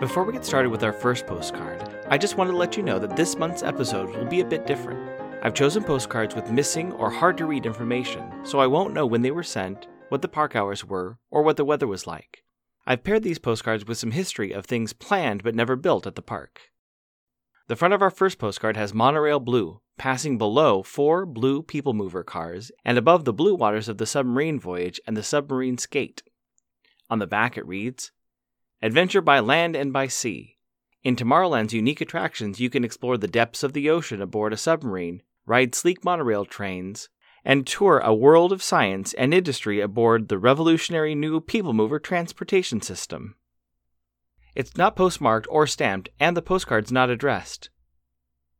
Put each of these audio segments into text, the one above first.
Before we get started with our first postcard, I just wanted to let you know that this month's episode will be a bit different. I've chosen postcards with missing or hard to read information, so I won't know when they were sent, what the park hours were, or what the weather was like. I've paired these postcards with some history of things planned but never built at the park. The front of our first postcard has monorail blue, passing below four blue people mover cars and above the blue waters of the submarine voyage and the submarine skate. On the back it reads Adventure by land and by sea. In Tomorrowland's unique attractions, you can explore the depths of the ocean aboard a submarine, ride sleek monorail trains, and tour a world of science and industry aboard the revolutionary new People Mover transportation system. It's not postmarked or stamped, and the postcard's not addressed.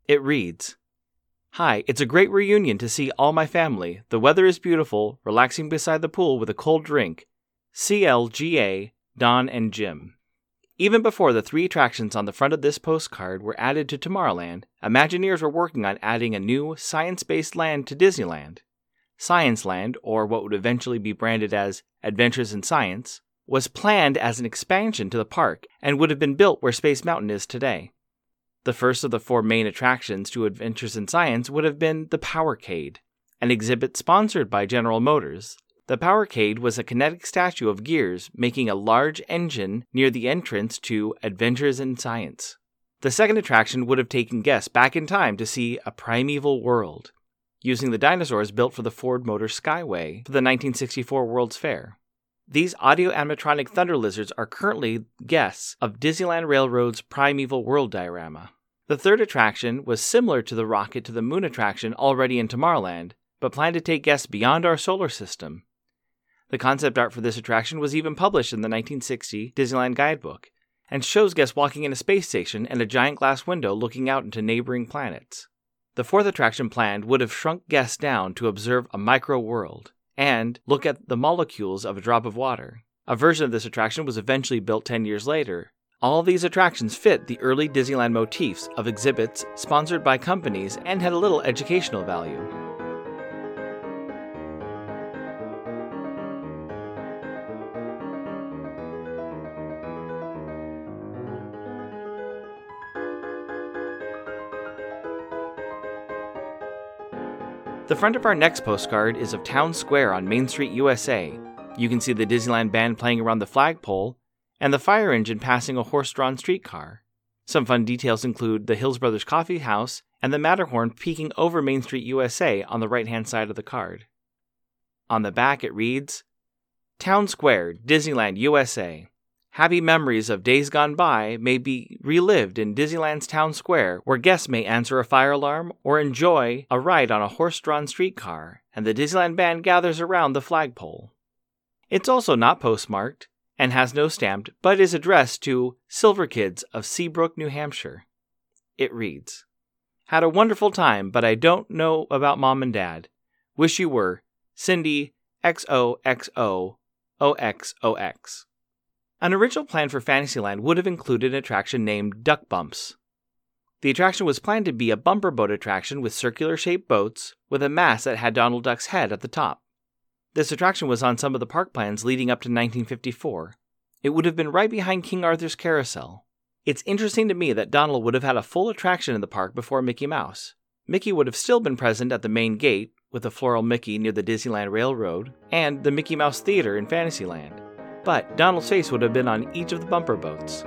It reads Hi, it's a great reunion to see all my family. The weather is beautiful, relaxing beside the pool with a cold drink. CLGA Don, and Jim. Even before the three attractions on the front of this postcard were added to Tomorrowland, Imagineers were working on adding a new science based land to Disneyland. Science Land, or what would eventually be branded as Adventures in Science, was planned as an expansion to the park and would have been built where Space Mountain is today. The first of the four main attractions to Adventures in Science would have been the Powercade, an exhibit sponsored by General Motors the Powercade was a kinetic statue of Gears making a large engine near the entrance to Adventures in Science. The second attraction would have taken guests back in time to see a primeval world, using the dinosaurs built for the Ford Motor Skyway for the 1964 World's Fair. These audio animatronic thunder lizards are currently guests of Disneyland Railroad's Primeval World diorama. The third attraction was similar to the Rocket to the Moon attraction already in Tomorrowland, but planned to take guests beyond our solar system the concept art for this attraction was even published in the 1960 Disneyland Guidebook and shows guests walking in a space station and a giant glass window looking out into neighboring planets. The fourth attraction planned would have shrunk guests down to observe a micro world and look at the molecules of a drop of water. A version of this attraction was eventually built 10 years later. All these attractions fit the early Disneyland motifs of exhibits sponsored by companies and had a little educational value. The front of our next postcard is of Town Square on Main Street, USA. You can see the Disneyland band playing around the flagpole and the fire engine passing a horse drawn streetcar. Some fun details include the Hills Brothers Coffee House and the Matterhorn peeking over Main Street, USA on the right hand side of the card. On the back, it reads Town Square, Disneyland, USA. Happy memories of days gone by may be relived in Disneyland's Town Square, where guests may answer a fire alarm or enjoy a ride on a horse drawn streetcar, and the Disneyland band gathers around the flagpole. It's also not postmarked and has no stamped, but is addressed to Silver Kids of Seabrook, New Hampshire. It reads Had a wonderful time, but I don't know about mom and dad. Wish you were. Cindy XOXO OXOX. An original plan for Fantasyland would have included an attraction named Duck Bumps. The attraction was planned to be a bumper boat attraction with circular shaped boats with a mast that had Donald Duck's head at the top. This attraction was on some of the park plans leading up to 1954. It would have been right behind King Arthur's Carousel. It's interesting to me that Donald would have had a full attraction in the park before Mickey Mouse. Mickey would have still been present at the main gate, with a floral Mickey near the Disneyland Railroad, and the Mickey Mouse Theater in Fantasyland but Donald's face would have been on each of the bumper boats.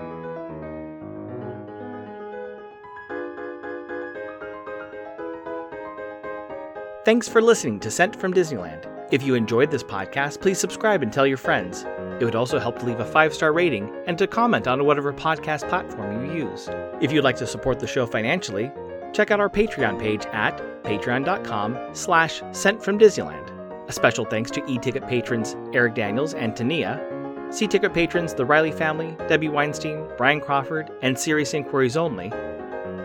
Thanks for listening to Sent from Disneyland. If you enjoyed this podcast, please subscribe and tell your friends. It would also help to leave a five star rating and to comment on whatever podcast platform you use. If you'd like to support the show financially, check out our Patreon page at patreon.com slash sent from Disneyland. A special thanks to e-ticket patrons Eric Daniels and Tania, C ticket patrons the Riley family, Debbie Weinstein, Brian Crawford, and Serious Inquiries Only.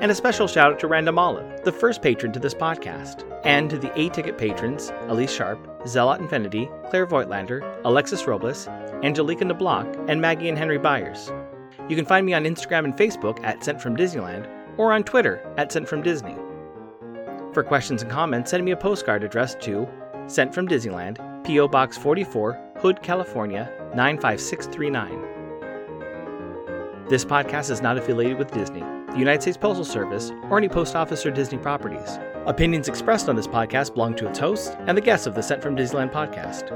And a special shout out to Random Olive, the first patron to this podcast, and to the A ticket patrons Elise Sharp, Zealot Infinity, Claire Voigtlander, Alexis Robles, Angelica Nablock, and Maggie and Henry Byers. You can find me on Instagram and Facebook at Sent from Disneyland, or on Twitter at Sent from Disney. For questions and comments, send me a postcard addressed to Sent from Disneyland, P.O. Box 44, Hood, California 95639. This podcast is not affiliated with Disney, the United States Postal Service, or any post office or Disney properties. Opinions expressed on this podcast belong to its host and the guests of the Sent from Disneyland podcast.